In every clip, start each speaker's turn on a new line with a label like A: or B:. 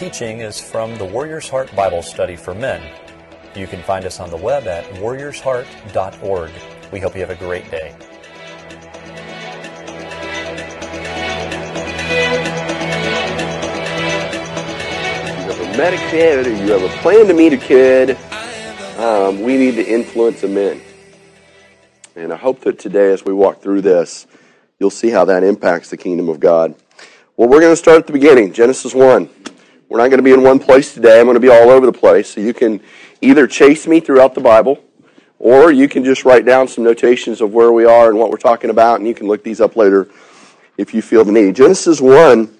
A: teaching is from the Warrior's Heart Bible Study for Men. You can find us on the web at warriorsheart.org. We hope you have a great day.
B: you have a kid or you have a plan to meet a kid, um, we need the influence of men. And I hope that today, as we walk through this, you'll see how that impacts the kingdom of God. Well, we're going to start at the beginning, Genesis 1. We're not going to be in one place today. I'm going to be all over the place. So you can either chase me throughout the Bible, or you can just write down some notations of where we are and what we're talking about, and you can look these up later if you feel the need. Genesis 1,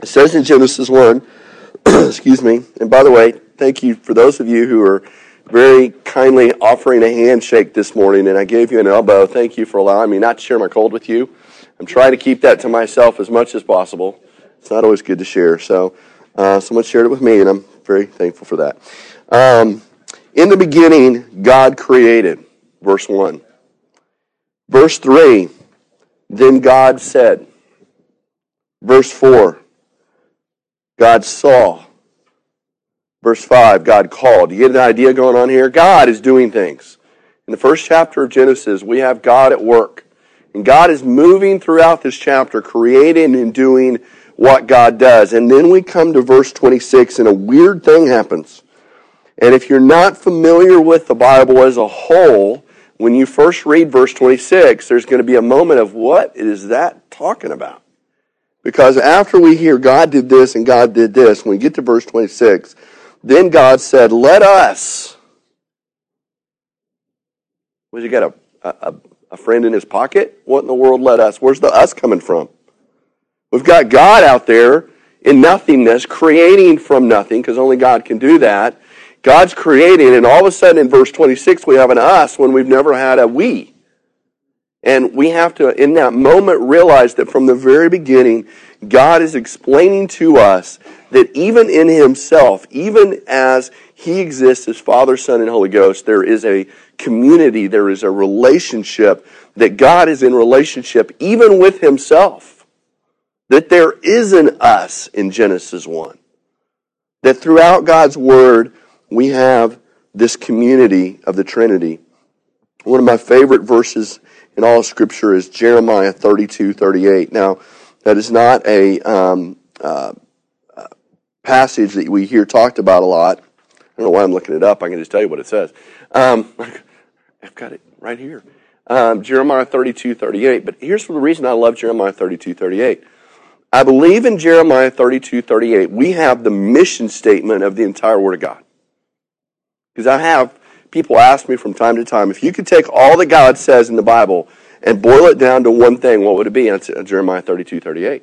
B: it says in Genesis 1, excuse me, and by the way, thank you for those of you who are very kindly offering a handshake this morning, and I gave you an elbow. Thank you for allowing me not to share my cold with you. I'm trying to keep that to myself as much as possible. It's not always good to share. So, uh, someone shared it with me, and I'm very thankful for that. Um, in the beginning, God created, verse 1. Verse 3, then God said. Verse 4, God saw. Verse 5, God called. You get an idea going on here? God is doing things. In the first chapter of Genesis, we have God at work. And God is moving throughout this chapter, creating and doing what God does. And then we come to verse 26, and a weird thing happens. And if you're not familiar with the Bible as a whole, when you first read verse 26, there's going to be a moment of what is that talking about? Because after we hear God did this and God did this, when we get to verse 26, then God said, Let us. Was he got a, a, a friend in his pocket? What in the world let us? Where's the us coming from? We've got God out there in nothingness, creating from nothing, because only God can do that. God's creating, and all of a sudden in verse 26, we have an us when we've never had a we. And we have to, in that moment, realize that from the very beginning, God is explaining to us that even in Himself, even as He exists as Father, Son, and Holy Ghost, there is a community, there is a relationship, that God is in relationship even with Himself. That there is an us in Genesis 1. That throughout God's Word, we have this community of the Trinity. One of my favorite verses in all Scripture is Jeremiah 32, 38. Now, that is not a um, uh, uh, passage that we hear talked about a lot. I don't know why I'm looking it up. I can just tell you what it says. Um, I've got it right here. Um, Jeremiah 32, 38. But here's the reason I love Jeremiah 32, 38. I believe in Jeremiah 32, 38, we have the mission statement of the entire Word of God. Because I have people ask me from time to time, if you could take all that God says in the Bible and boil it down to one thing, what would it be? It's Jeremiah 32, 38.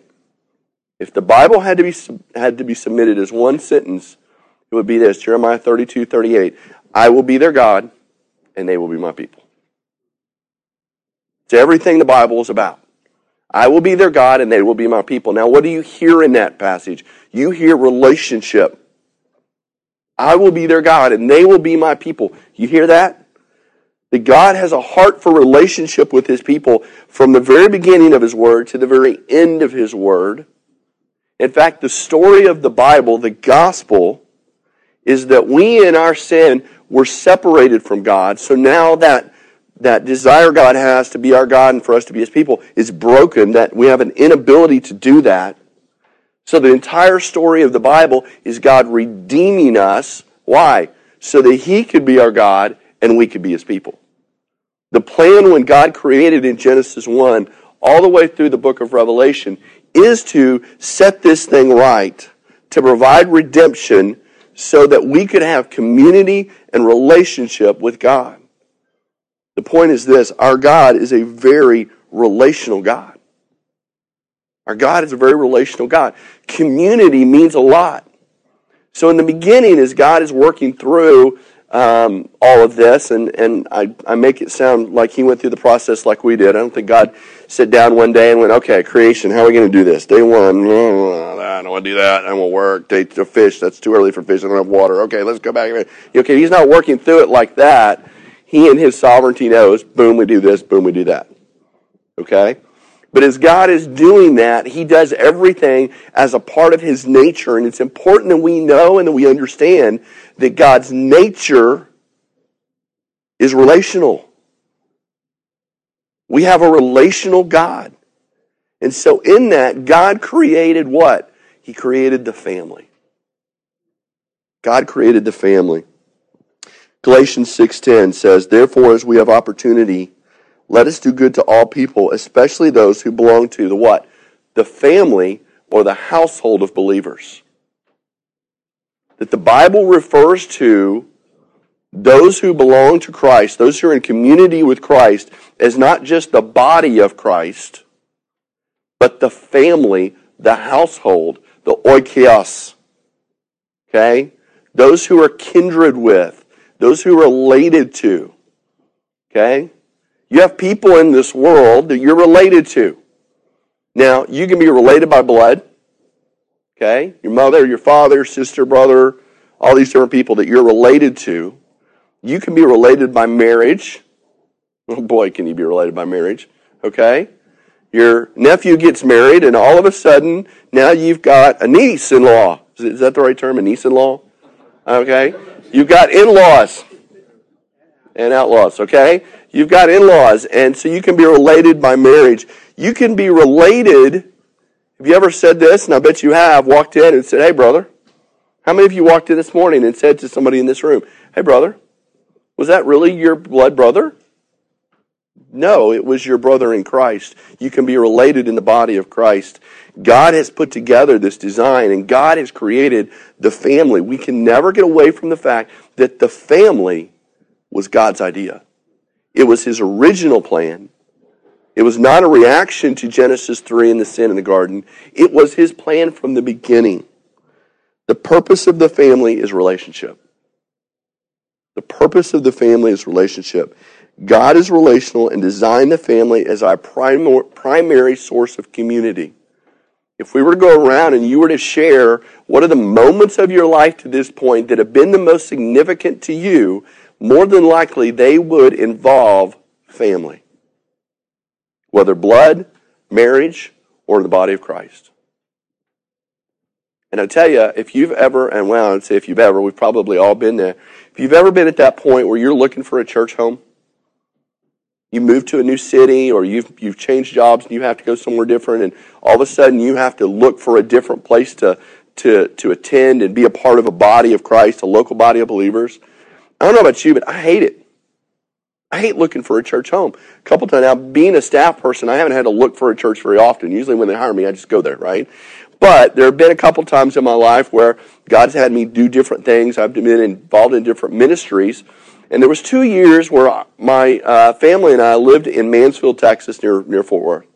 B: If the Bible had to be, had to be submitted as one sentence, it would be this Jeremiah 32, 38. I will be their God, and they will be my people. It's everything the Bible is about. I will be their God, and they will be my people. Now, what do you hear in that passage? You hear relationship. I will be their God and they will be my people. You hear that? That God has a heart for relationship with his people from the very beginning of his word to the very end of his word. In fact, the story of the Bible, the gospel, is that we in our sin were separated from God. So now that that desire God has to be our God and for us to be his people is broken, that we have an inability to do that. So the entire story of the Bible is God redeeming us. Why? So that He could be our God and we could be His people. The plan when God created in Genesis 1 all the way through the book of Revelation is to set this thing right, to provide redemption so that we could have community and relationship with God. The point is this our God is a very relational God. Our God is a very relational God. Community means a lot. So in the beginning, as God is working through um, all of this, and, and I, I make it sound like he went through the process like we did. I don't think God sat down one day and went, okay, creation, how are we going to do this? Day one, I don't want to do that. I to work. Day two, fish, that's too early for fish. I don't have water. Okay, let's go back. Okay, he's not working through it like that. He and his sovereignty knows, boom, we do this, boom, we do that. Okay? But as God is doing that, He does everything as a part of His nature. And it's important that we know and that we understand that God's nature is relational. We have a relational God. And so in that, God created what? He created the family. God created the family. Galatians 6:10 says, "Therefore as we have opportunity, let us do good to all people, especially those who belong to the what? The family or the household of believers." That the Bible refers to those who belong to Christ, those who are in community with Christ, as not just the body of Christ, but the family, the household, the oikos. Okay? Those who are kindred with, those who are related to. Okay? You have people in this world that you're related to. Now, you can be related by blood. Okay? Your mother, your father, sister, brother, all these different people that you're related to. You can be related by marriage. Oh boy, can you be related by marriage. Okay? Your nephew gets married, and all of a sudden, now you've got a niece in law. Is that the right term? A niece in law? Okay? You've got in laws and outlaws, okay? You've got in laws, and so you can be related by marriage. You can be related. Have you ever said this? And I bet you have walked in and said, Hey, brother. How many of you walked in this morning and said to somebody in this room, Hey, brother, was that really your blood brother? No, it was your brother in Christ. You can be related in the body of Christ. God has put together this design and God has created the family. We can never get away from the fact that the family was God's idea. It was his original plan. It was not a reaction to Genesis 3 and the sin in the garden. It was his plan from the beginning. The purpose of the family is relationship. The purpose of the family is relationship. God is relational and designed the family as our primary source of community. If we were to go around and you were to share what are the moments of your life to this point that have been the most significant to you, more than likely they would involve family. Whether blood, marriage, or the body of Christ. And I tell you, if you've ever, and well, I'd say if you've ever, we've probably all been there. If you've ever been at that point where you're looking for a church home, you move to a new city or you've, you've changed jobs and you have to go somewhere different and all of a sudden you have to look for a different place to, to, to attend and be a part of a body of Christ, a local body of believers. I don't know about you, but I hate it. I hate looking for a church home. A couple times now, being a staff person, I haven't had to look for a church very often. Usually when they hire me, I just go there, right? But there have been a couple times in my life where God's had me do different things. I've been involved in different ministries. And there was two years where my uh, family and I lived in Mansfield, Texas, near near Fort Worth.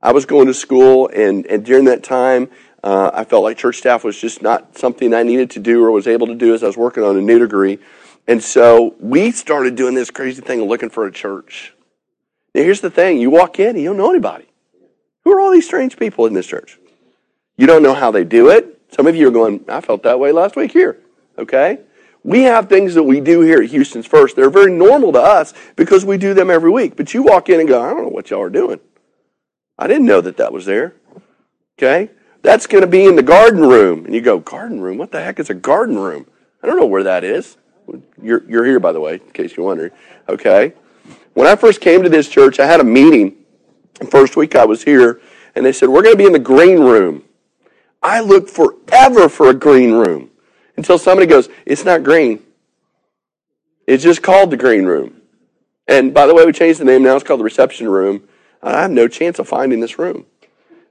B: I was going to school, and and during that time, uh, I felt like church staff was just not something I needed to do or was able to do as I was working on a new degree. And so we started doing this crazy thing of looking for a church. Now here's the thing: you walk in, and you don't know anybody. Who are all these strange people in this church? You don't know how they do it. Some of you are going, I felt that way last week here. Okay? We have things that we do here at Houston's First. They're very normal to us because we do them every week. But you walk in and go, I don't know what y'all are doing. I didn't know that that was there. Okay? That's going to be in the garden room. And you go, garden room? What the heck is a garden room? I don't know where that is. You're, you're here, by the way, in case you're wondering. Okay? When I first came to this church, I had a meeting. The first week I was here, and they said, We're going to be in the green room. I looked forever for a green room until somebody goes, It's not green. It's just called the green room. And by the way, we changed the name now. It's called the reception room. I have no chance of finding this room.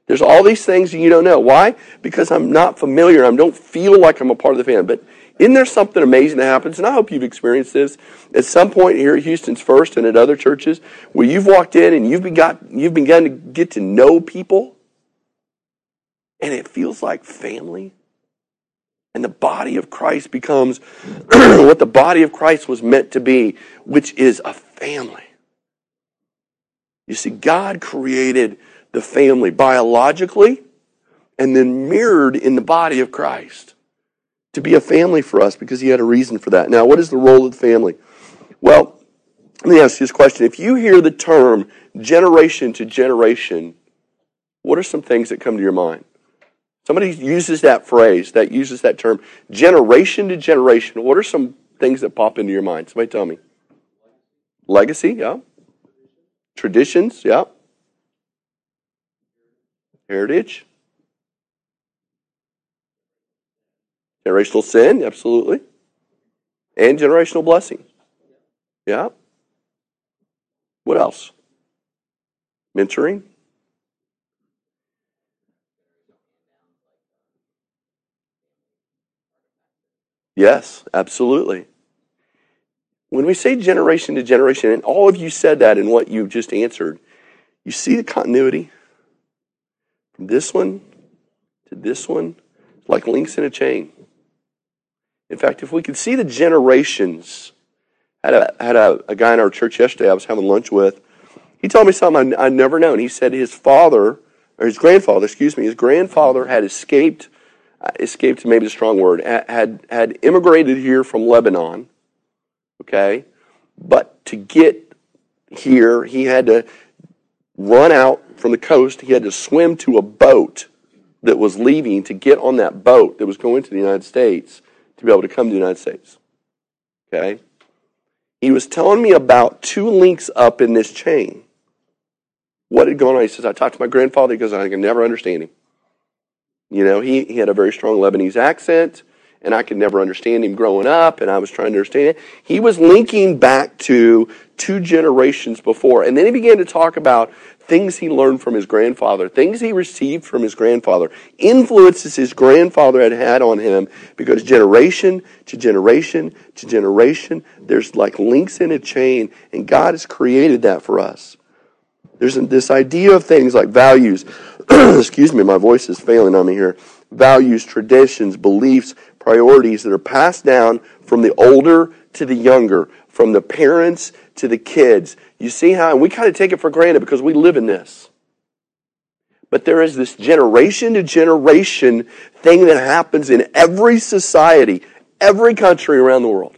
B: There's all these things you don't know. Why? Because I'm not familiar. I don't feel like I'm a part of the family. But isn't there something amazing that happens? And I hope you've experienced this at some point here at Houston's First and at other churches where you've walked in and you've begun, you've begun to get to know people and it feels like family. And the body of Christ becomes what the body of Christ was meant to be, which is a family. You see, God created the family biologically and then mirrored in the body of Christ to be a family for us because he had a reason for that. Now, what is the role of the family? Well, let me ask you this question. If you hear the term generation to generation, What are some things that come to your mind? Somebody uses that phrase, that uses that term, generation to generation. What are some things that pop into your mind? Somebody tell me. Legacy, yeah. Traditions, yeah. Heritage. Generational sin, absolutely. And generational blessing. Yeah. What else? Mentoring. Yes, absolutely. When we say generation to generation, and all of you said that in what you just answered, you see the continuity from this one to this one, like links in a chain. In fact, if we could see the generations, I had a, had a, a guy in our church yesterday I was having lunch with. He told me something I'd, I'd never known. He said his father, or his grandfather, excuse me, his grandfather had escaped, Uh, escaped maybe a strong word, had, had immigrated here from Lebanon, okay? But to get here, he had to run out from the coast. He had to swim to a boat that was leaving to get on that boat that was going to the United States to be able to come to the United States. Okay? He was telling me about two links up in this chain. What had gone on? He says, I talked to my grandfather because I can never understand him. You know, he, he had a very strong Lebanese accent, and I could never understand him growing up, and I was trying to understand it. He was linking back to two generations before. And then he began to talk about things he learned from his grandfather, things he received from his grandfather, influences his grandfather had had on him because generation to generation to generation, there's like links in a chain, and God has created that for us. There's this idea of things like values. Excuse me, my voice is failing on me here. Values, traditions, beliefs, priorities that are passed down from the older to the younger, from the parents to the kids. You see how, and we kind of take it for granted because we live in this. But there is this generation to generation thing that happens in every society, every country around the world.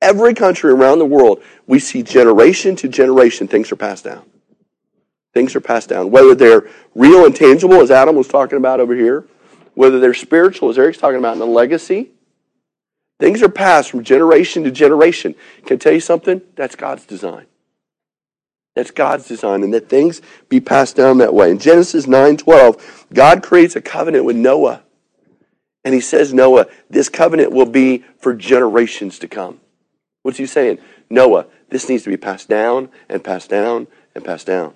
B: Every country around the world, we see generation to generation things are passed down. Things are passed down. Whether they're real and tangible, as Adam was talking about over here, whether they're spiritual, as Eric's talking about in the legacy, Things are passed from generation to generation. Can I tell you something? That's God's design. That's God's design, and that things be passed down that way. In Genesis 9:12, God creates a covenant with Noah. And he says, Noah, this covenant will be for generations to come. What's he saying? Noah, this needs to be passed down and passed down and passed down.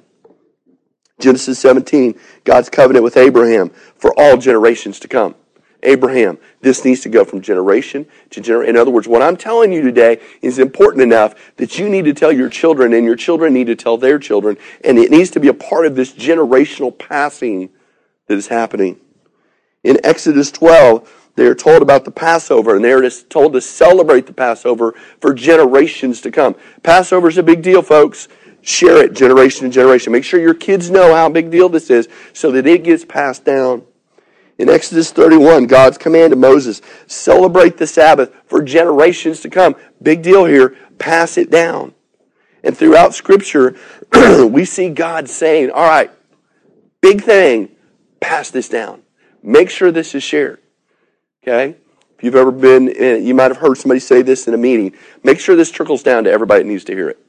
B: Genesis 17, God's covenant with Abraham for all generations to come. Abraham. This needs to go from generation to generation. In other words, what I'm telling you today is important enough that you need to tell your children, and your children need to tell their children, and it needs to be a part of this generational passing that is happening. In Exodus 12, they are told about the Passover, and they are just told to celebrate the Passover for generations to come. Passover is a big deal, folks. Share it generation to generation. Make sure your kids know how big deal this is so that it gets passed down. In Exodus 31, God's command to Moses, celebrate the Sabbath for generations to come. Big deal here. Pass it down. And throughout Scripture, we see God saying, all right, big thing, pass this down. Make sure this is shared. Okay? If you've ever been, in, you might have heard somebody say this in a meeting. Make sure this trickles down to everybody that needs to hear it.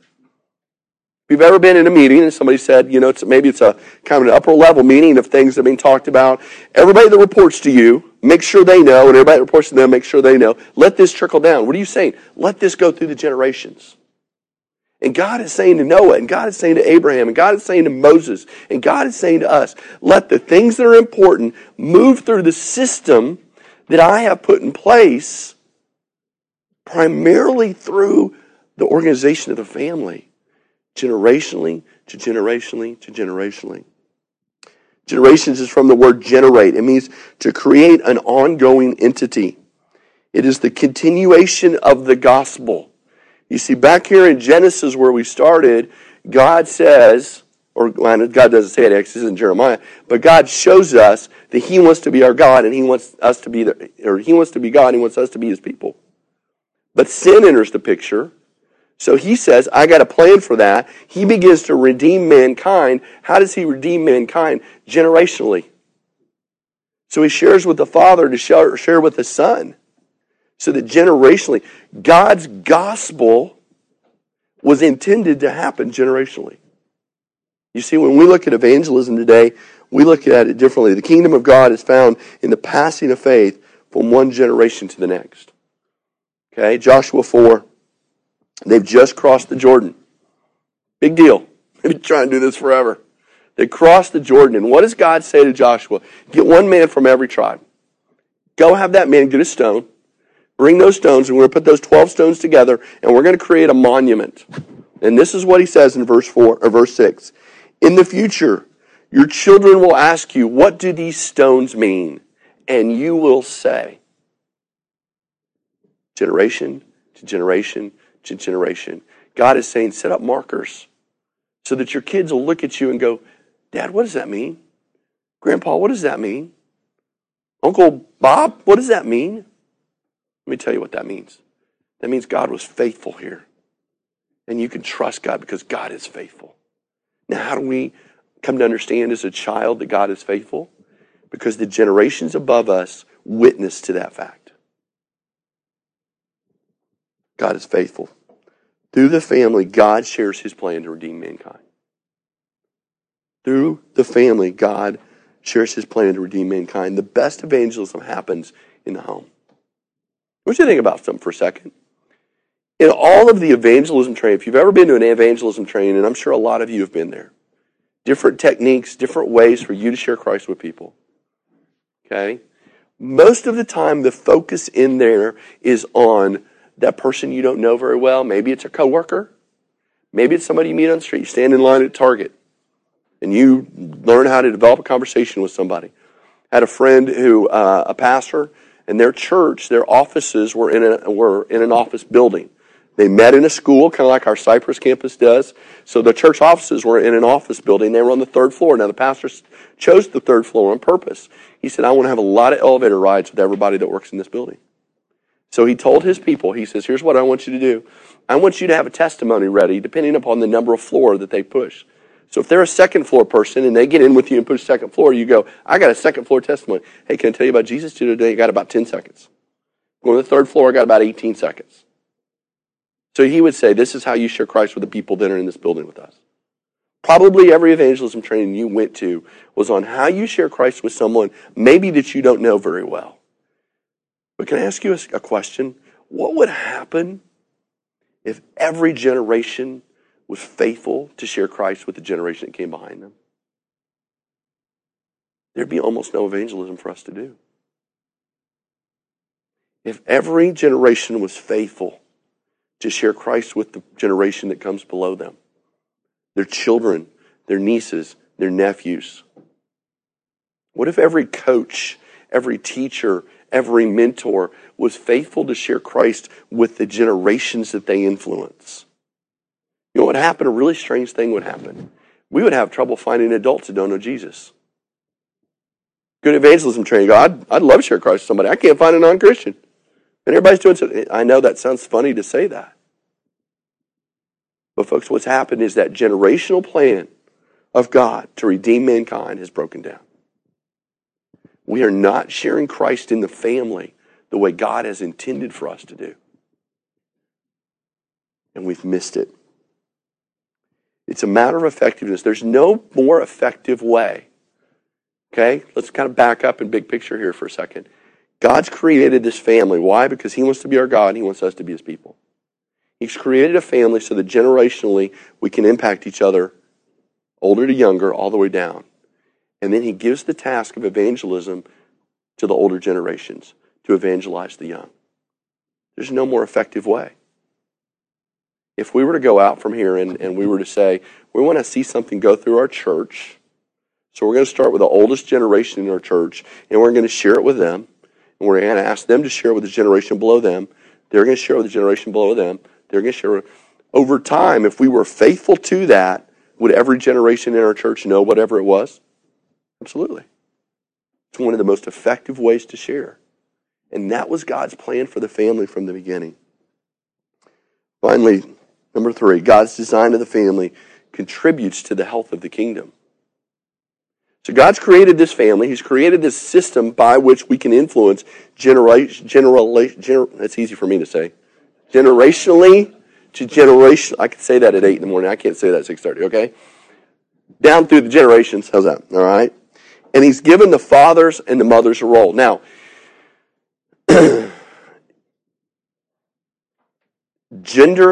B: If you've ever been in a meeting and somebody said, you know, it's, maybe it's a kind of an upper level meeting of things that are being talked about, everybody that reports to you, make sure they know, and everybody that reports to them, make sure they know. Let this trickle down. What are you saying? Let this go through the generations. And God is saying to Noah, and God is saying to Abraham, and God is saying to Moses, and God is saying to us, let the things that are important move through the system that I have put in place, primarily through the organization of the family generationally to generationally to generationally. Generations is from the word generate. It means to create an ongoing entity. It is the continuation of the gospel. You see, back here in Genesis where we started, God says, or God doesn't say it, actually, in Jeremiah, but God shows us that He wants to be our God and He wants us to be the, or He wants to be God and He wants us to be His people. But sin enters the picture So he says, I got a plan for that. He begins to redeem mankind. How does he redeem mankind? Generationally. So he shares with the Father to share, share with the Son. So that generationally, God's gospel was intended to happen generationally. You see, when we look at evangelism today, we look at it differently. The kingdom of God is found in the passing of faith from one generation to the next. Okay, Joshua 4. They've just crossed the Jordan. Big deal. They've been trying to do this forever. They crossed the Jordan. And what does God say to Joshua? Get one man from every tribe. Go have that man get a stone. Bring those stones, and we're going to put those 12 stones together, and we're going to create a monument. And this is what he says in verse 4 or verse 6. In the future, your children will ask you, What do these stones mean? And you will say, Generation to generation generation. God is saying, Set up markers so that your kids will look at you and go, Dad, what does that mean? Grandpa, what does that mean? Uncle Bob, what does that mean? Let me tell you what that means. That means God was faithful here. And you can trust God because God is faithful. Now, how do we come to understand as a child that God is faithful? Because the generations above us witness to that fact. God is faithful. Through the family, God shares his plan to redeem mankind. Through the family, God shares his plan to redeem mankind. The best evangelism happens in the home. What do you think about something for a second? In all of the evangelism training, if you've ever been to an evangelism training, and I'm sure a lot of you have been there, different techniques, different ways for you to share Christ with people. Okay? Most of the time, the focus in there is on that person you don't know very well. Maybe it's a coworker. Maybe it's somebody you meet on the street. You stand in line at Target and you learn how to develop a conversation with somebody. I had a friend who, uh, a pastor, and their church, their offices were in, a, were in an office building. They met in a school, kind of like our Cypress campus does. So the church offices were in an office building. They were on the third floor. Now the pastor chose the third floor on purpose. He said, I want to have a lot of elevator rides with everybody that works in this building. So he told his people, he says, here's what I want you to do. I want you to have a testimony ready depending upon the number of floor that they push. So if they're a second floor person and they get in with you and push second floor, you go, I got a second floor testimony. Hey, can I tell you about Jesus today? I got about 10 seconds. Going to the third floor, I got about 18 seconds. So he would say, this is how you share Christ with the people that are in this building with us. Probably every evangelism training you went to was on how you share Christ with someone maybe that you don't know very well. But can I ask you a, question? What would happen if every generation was faithful to share Christ with the generation that came behind them? There'd be almost no evangelism for us to do. If every generation was faithful to share Christ with the generation that comes below them, their children, their nieces, their nephews. What if every coach, every teacher, every mentor was faithful to share Christ with the generations that they influence. You know what happened? A really strange thing would happen. We would have trouble finding adults that don't know Jesus. Good evangelism training. God, I'd, I'd love to share Christ with somebody. I can't find a non Christian. And everybody's doing so. I know that sounds funny to say that. But, folks, what's happened is that generational plan of God to redeem mankind has broken down. We are not sharing Christ in the family the way God has intended for us to do. And we've missed it. It's a matter of effectiveness. There's no more effective way. Okay? Let's kind of back up in big picture here for a second. God's created this family. Why? Because He wants to be our God and He wants us to be His people. He's created a family so that generationally we can impact each other, older to younger, all the way down. And then he gives the task of evangelism to the older generations to evangelize the young. There's no more effective way. If we were to go out from here and, and we were to say, we want to see something go through our church, so we're going to start with the oldest generation in our church, and we're going to share it with them, and we're going to ask them to share with the generation below them. They're going to share with the generation below them. They're going to share. Over time, if we were faithful to that, would every generation in our church know whatever it was? Absolutely. It's one of the most effective ways to share. And that was God's plan for the family from the beginning. Finally, Number three, God's design of the family contributes to the health of the kingdom. So God's created this family. He's created this system by which we can influence generation, general, gener, that's easy for me to say, generationally to generation. I can say that at 8 in the morning. I can't say that at 6.30, okay? Down through the generations. How's that? All right? And he's given the fathers and the mothers a role. Now, gender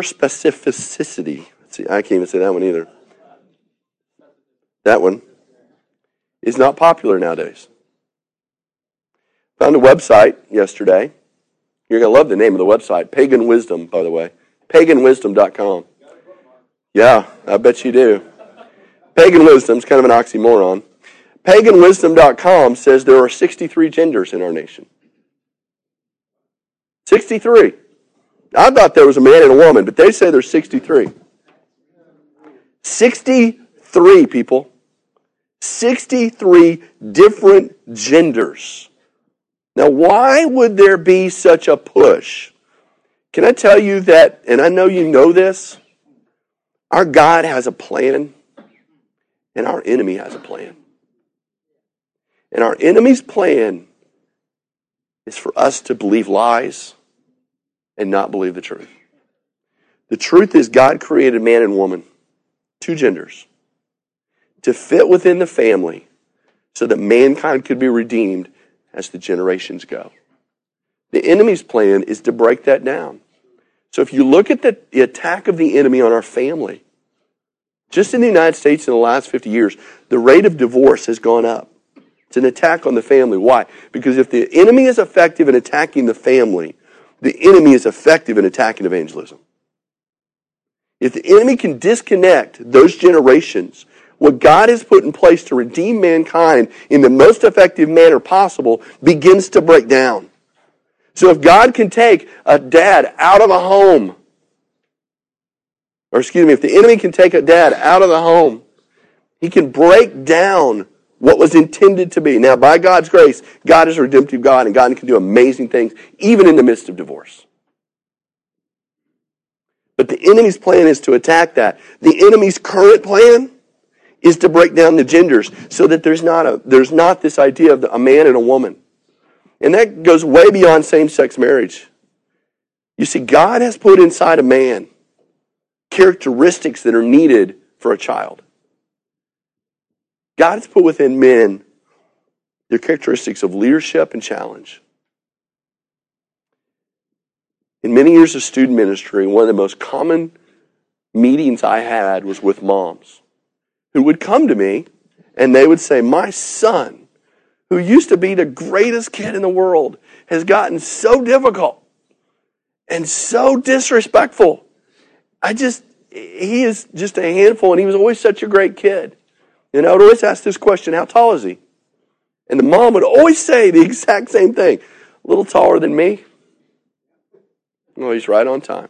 B: specificity. See, I can't even say that one either. That one is not popular nowadays. Found a website yesterday. You're going to love the name of the website. Pagan Wisdom, by the way. Paganwisdom.com. Yeah, I bet you do. Pagan Wisdom is kind of an oxymoron. Paganwisdom.com says there are 63 genders in our nation. 63. I thought there was a man and a woman, but they say there's 63. 63 people. 63 different genders. Now, why would there be such a push? Can I tell you that, and I know you know this, our God has a plan, and our enemy has a plan. And our enemy's plan is for us to believe lies and not believe the truth. The truth is, God created man and woman, two genders to fit within the family so that mankind could be redeemed as the generations go. The enemy's plan is to break that down. So if you look at the, the attack of the enemy on our family, just in the United States in the last 50 years, the rate of divorce has gone up. It's an attack on the family. Why? Because if the enemy is effective in attacking the family, the enemy is effective in attacking evangelism. If the enemy can disconnect those generations what God has put in place to redeem mankind in the most effective manner possible begins to break down. So if God can take a dad out of a home, or excuse me, if the enemy can take a dad out of the home, he can break down what was intended to be. Now, by God's grace, God is a redemptive God, and God can do amazing things, even in the midst of divorce. But the enemy's plan is to attack that. The enemy's current plan is to break down the genders so that there's not a there's not this idea of a man and a woman. And that goes way beyond same-sex marriage. You see, God has put inside a man characteristics that are needed for a child. God has put within men the characteristics of leadership and challenge. In many years of student ministry, one of the most common meetings I had was with moms who would come to me and they would say, My son, who used to be the greatest kid in the world, has gotten so difficult and so disrespectful. I just, he is just a handful, and he was always such a great kid. And I would always ask this question How tall is he? And the mom would always say the exact same thing a little taller than me. Well, he's right on time.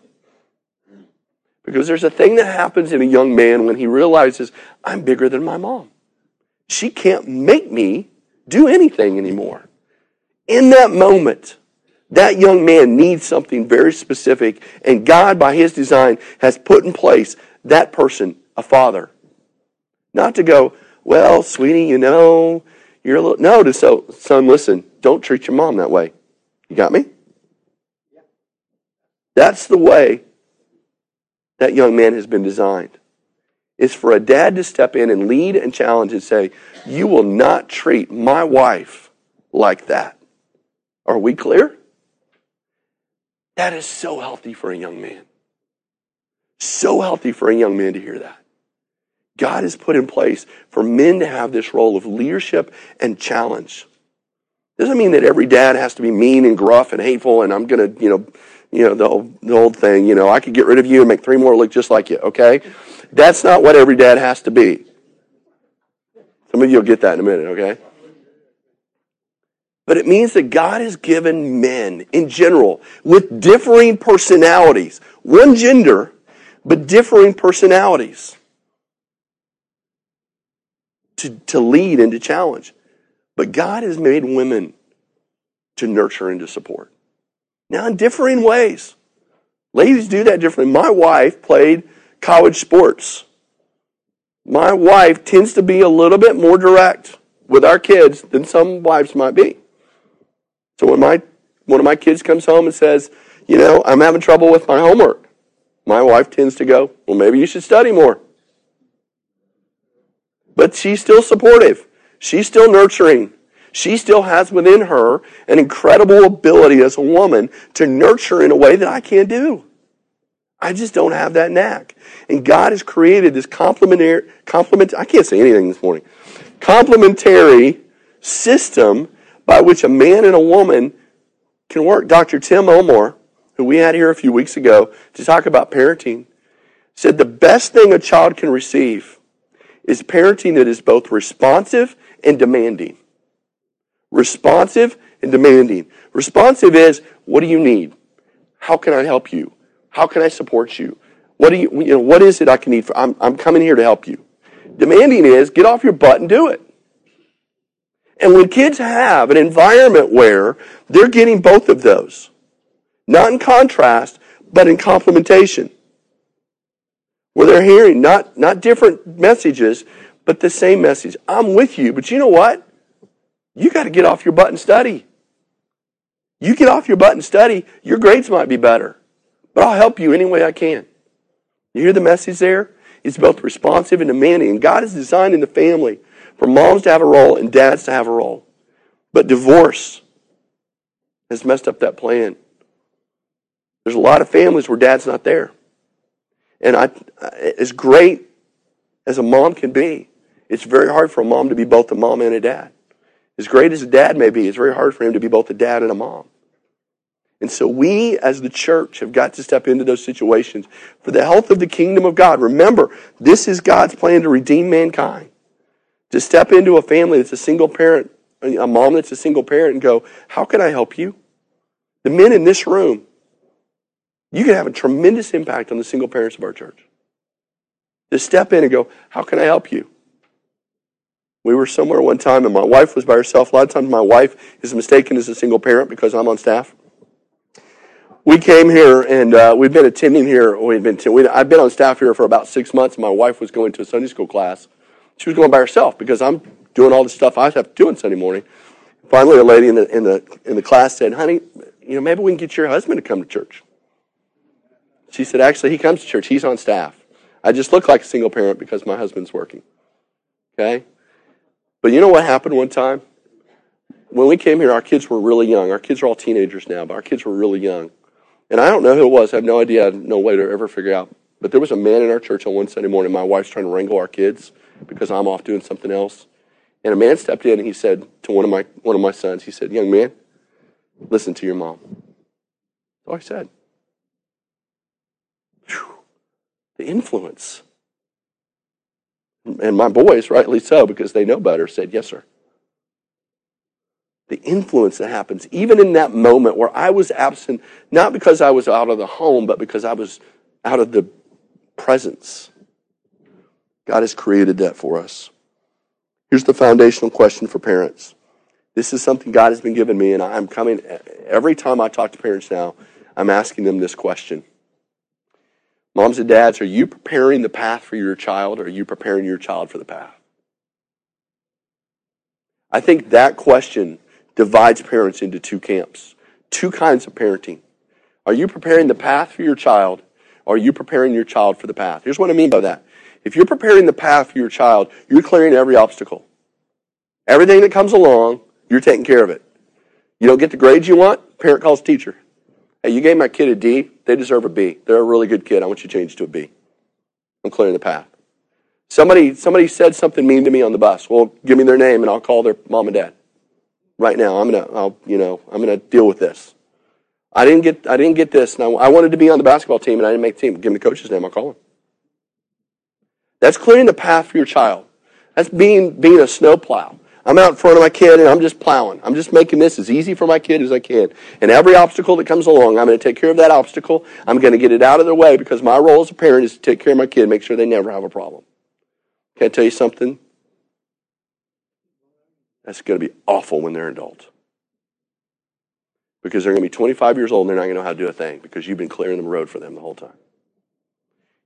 B: Because there's a thing that happens in a young man when he realizes, I'm bigger than my mom. She can't make me do anything anymore. In that moment, that young man needs something very specific, and God, by his design, has put in place that person, a father. Not to go, well, sweetie, you know, you're a little. No, to so, son, listen, don't treat your mom that way. You got me? That's the way that young man has been designed. Is for a dad to step in and lead and challenge and say, You will not treat my wife like that. Are we clear? That is so healthy for a young man. So healthy for a young man to hear that. God has put in place for men to have this role of leadership and challenge. Doesn't mean that every dad has to be mean and gruff and hateful and I'm going to, you know, you know, the old, the old thing, you know, I could get rid of you and make three more look just like you, okay? That's not what every dad has to be. Some of you will get that in a minute, okay? But it means that God has given men in general with differing personalities, one gender, but differing personalities to, to lead and to challenge. But God has made women to nurture and to support. Now, in differing ways. Ladies do that differently. My wife played college sports. My wife tends to be a little bit more direct with our kids than some wives might be. So when my one of my kids comes home and says, you know, I'm having trouble with my homework, my wife tends to go, well, maybe you should study more. But she's still supportive. She's still nurturing. She still has within her an incredible ability as a woman to nurture in a way that I can't do. I just don't have that knack. And God has created this complementary, complement, I can't say anything this morning, complementary system by which a man and a woman can work. Dr. Tim Elmore, who we had here a few weeks ago to talk about parenting, said the best thing a child can receive is parenting that is both responsive and demanding. Responsive and demanding. Responsive is, what do you need? How can I help you? How can I support you? What do you, you know, what is it I can need for, I'm, I'm coming here to help you. Demanding is, get off your butt and do it. And when kids have an environment where they're getting both of those, not in contrast, but in complementation, where they're hearing not, not different messages, but the same message. I'm with you, but you know what? You got to get off your butt and study. You get off your butt and study, your grades might be better. But I'll help you any way I can. You hear the message there? It's both responsive and demanding. And God is designed in the family for moms to have a role and dads to have a role. But divorce has messed up that plan. There's a lot of families where dad's not there. And I, as great as a mom can be, it's very hard for a mom to be both a mom and a dad. As great as a dad may be, it's very hard for him to be both a dad and a mom. And so we as the church have got to step into those situations for the health of the kingdom of God. Remember, this is God's plan to redeem mankind. To step into a family that's a single parent, a mom that's a single parent and go, how can I help you? The men in this room, you can have a tremendous impact on the single parents of our church. To step in and go, how can I help you? We were somewhere one time and my wife was by herself. A lot of times my wife is mistaken as a single parent because I'm on staff. We came here and uh, we've been attending here. We've been we, I've been on staff here for about six months. My wife was going to a Sunday school class. She was going by herself because I'm doing all the stuff I have to do on Sunday morning. Finally, a lady in the in the in the class said, "Honey, you know maybe we can get your husband to come to church." She said, "Actually, he comes to church. He's on staff. I just look like a single parent because my husband's working." Okay. But you know what happened one time? When we came here, our kids were really young. Our kids are all teenagers now, but our kids were really young. And I don't know who it was. I have no idea. I have no way to ever figure out. But there was a man in our church on one Sunday morning. My wife's trying to wrangle our kids because I'm off doing something else. And a man stepped in and he said to one of my one of my sons, he said, "Young man, listen to your mom." That's all I said. The influence and my boys, rightly so, because they know better, said, Yes, sir. The influence that happens, even in that moment where I was absent, not because I was out of the home, but because I was out of the presence. God has created that for us. Here's the foundational question for parents. This is something God has been giving me, and I'm coming, every time I talk to parents now, I'm asking them this question Moms and dads, are you preparing the path for your child or are you preparing your child for the path? I think that question divides parents into two camps, two kinds of parenting. Are you preparing the path for your child or are you preparing your child for the path? Here's what I mean by that. If you're preparing the path for your child, you're clearing every obstacle. Everything that comes along, you're taking care of it. You don't get the grades you want, parent calls teacher. Hey, you gave my kid a D, they deserve a B. They're a really good kid. I want you to change to a B. I'm clearing the path. Somebody, somebody said something mean to me on the bus. Well, give me their name and I'll call their mom and dad. Right now, I'm gonna, I'll, you know, I'm gonna deal with this. I didn't get, I didn't get this. Now, I wanted to be on the basketball team and I didn't make the team. Give me the coach's name. I'll call him. That's clearing the path for your child. That's being, being a snowplow. I'm out in front of my kid and I'm just plowing. I'm just making this as easy for my kid as I can. And every obstacle that comes along, I'm going to take care of that obstacle. I'm going to get it out of their way because my role as a parent is to take care of my kid, make sure they never have a problem. Can I tell you something? That's going to be awful when they're adults. because they're going to be 25 years old and they're not going to know how to do a thing because you've been clearing the road for them the whole time.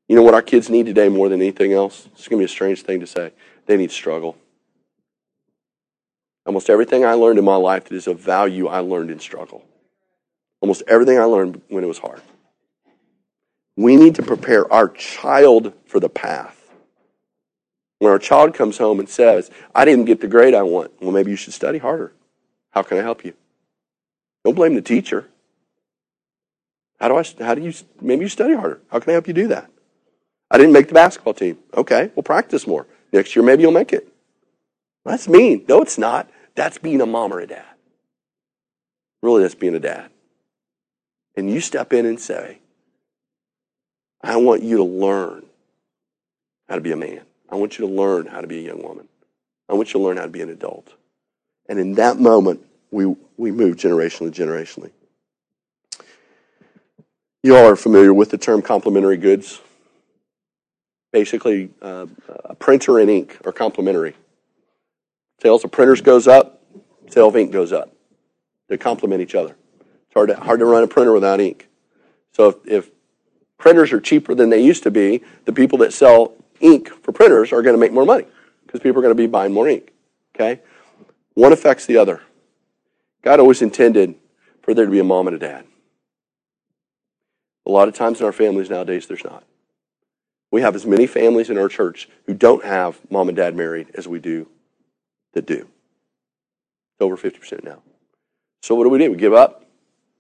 B: You know what our kids need today more than anything else? It's going to be a strange thing to say. They need struggle. Almost everything I learned in my life that is of value, I learned in struggle. Almost everything I learned when it was hard. We need to prepare our child for the path. When our child comes home and says, I didn't get the grade I want, well, maybe you should study harder. How can I help you? Don't blame the teacher. How do I, how do you, maybe you study harder. How can I help you do that? I didn't make the basketball team. Okay, well, practice more. Next year, maybe you'll make it. That's mean. No, it's not. That's being a mom or a dad. Really, that's being a dad. And you step in and say, I want you to learn how to be a man. I want you to learn how to be a young woman. I want you to learn how to be an adult. And in that moment, we, we move generationally, generationally. You all are familiar with the term complementary goods. Basically, uh, a printer and ink are complementary. Sales of printers goes up, sale of ink goes up. They complement each other. It's hard to, hard to run a printer without ink. So if, if printers are cheaper than they used to be, the people that sell ink for printers are going to make more money because people are going to be buying more ink. Okay? One affects the other. God always intended for there to be a mom and a dad. A lot of times in our families nowadays, there's not. We have as many families in our church who don't have mom and dad married as we do that do. It's over 50% now. So what do we do? We give up?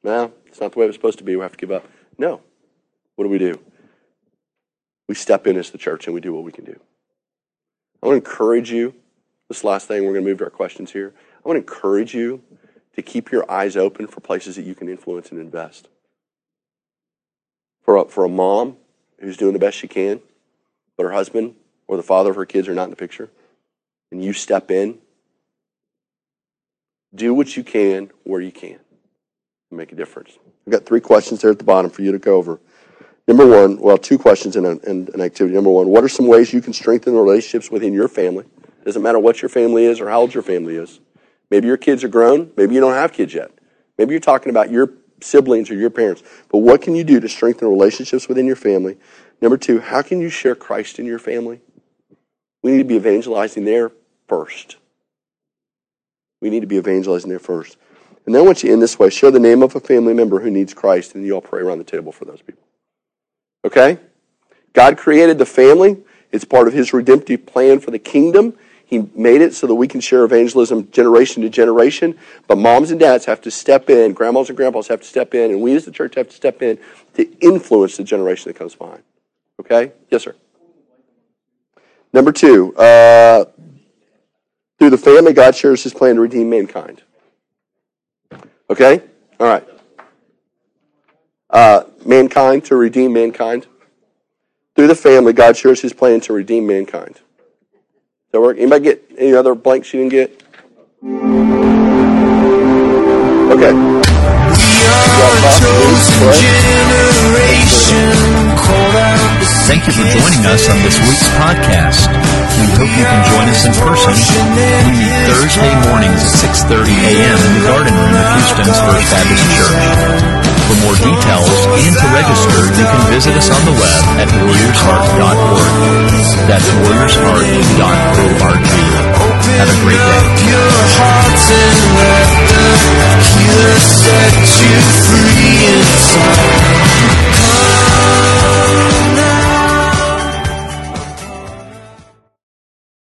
B: No, it's not the way it was supposed to be. We have to give up. No. What do we do? We step in as the church and we do what we can do. I want to encourage you. This last thing, we're going to move to our questions here. I want to encourage you to keep your eyes open for places that you can influence and invest. For a, for a mom who's doing the best she can, but her husband or the father of her kids are not in the picture, and you step in, do what you can where you can make a difference. I've got three questions there at the bottom for you to go over. Number one, well, two questions and an activity. Number one, what are some ways you can strengthen the relationships within your family? Doesn't matter what your family is or how old your family is. Maybe your kids are grown. Maybe you don't have kids yet. Maybe you're talking about your siblings or your parents. But what can you do to strengthen relationships within your family? Number two, how can you share Christ in your family? We need to be evangelizing there first. We need to be evangelizing there first. And then want you end this way share the name of a family member who needs Christ, and you all pray around the table for those people. Okay? God created the family. It's part of his redemptive plan for the kingdom. He made it so that we can share evangelism generation to generation. But moms and dads have to step in, grandmas and grandpas have to step in, and we as the church have to step in to influence the generation that comes behind. Okay? Yes, sir. Number two, uh, through the family, God shares his plan to redeem mankind. Okay? All right. Uh, mankind, to redeem mankind. Through the family, God shares his plan to redeem mankind that work? Anybody get any other blanks you didn't get? Okay.
C: Thank you for joining us on this week's podcast. We hope you can join us in person. We meet Thursday mornings at 6.30 a.m. in the garden room of Houston's First Baptist Church. For more details and to register, you can visit us on the web at warriorsheart.org. That's warriorsheart.org. Have a great day. Set you free inside.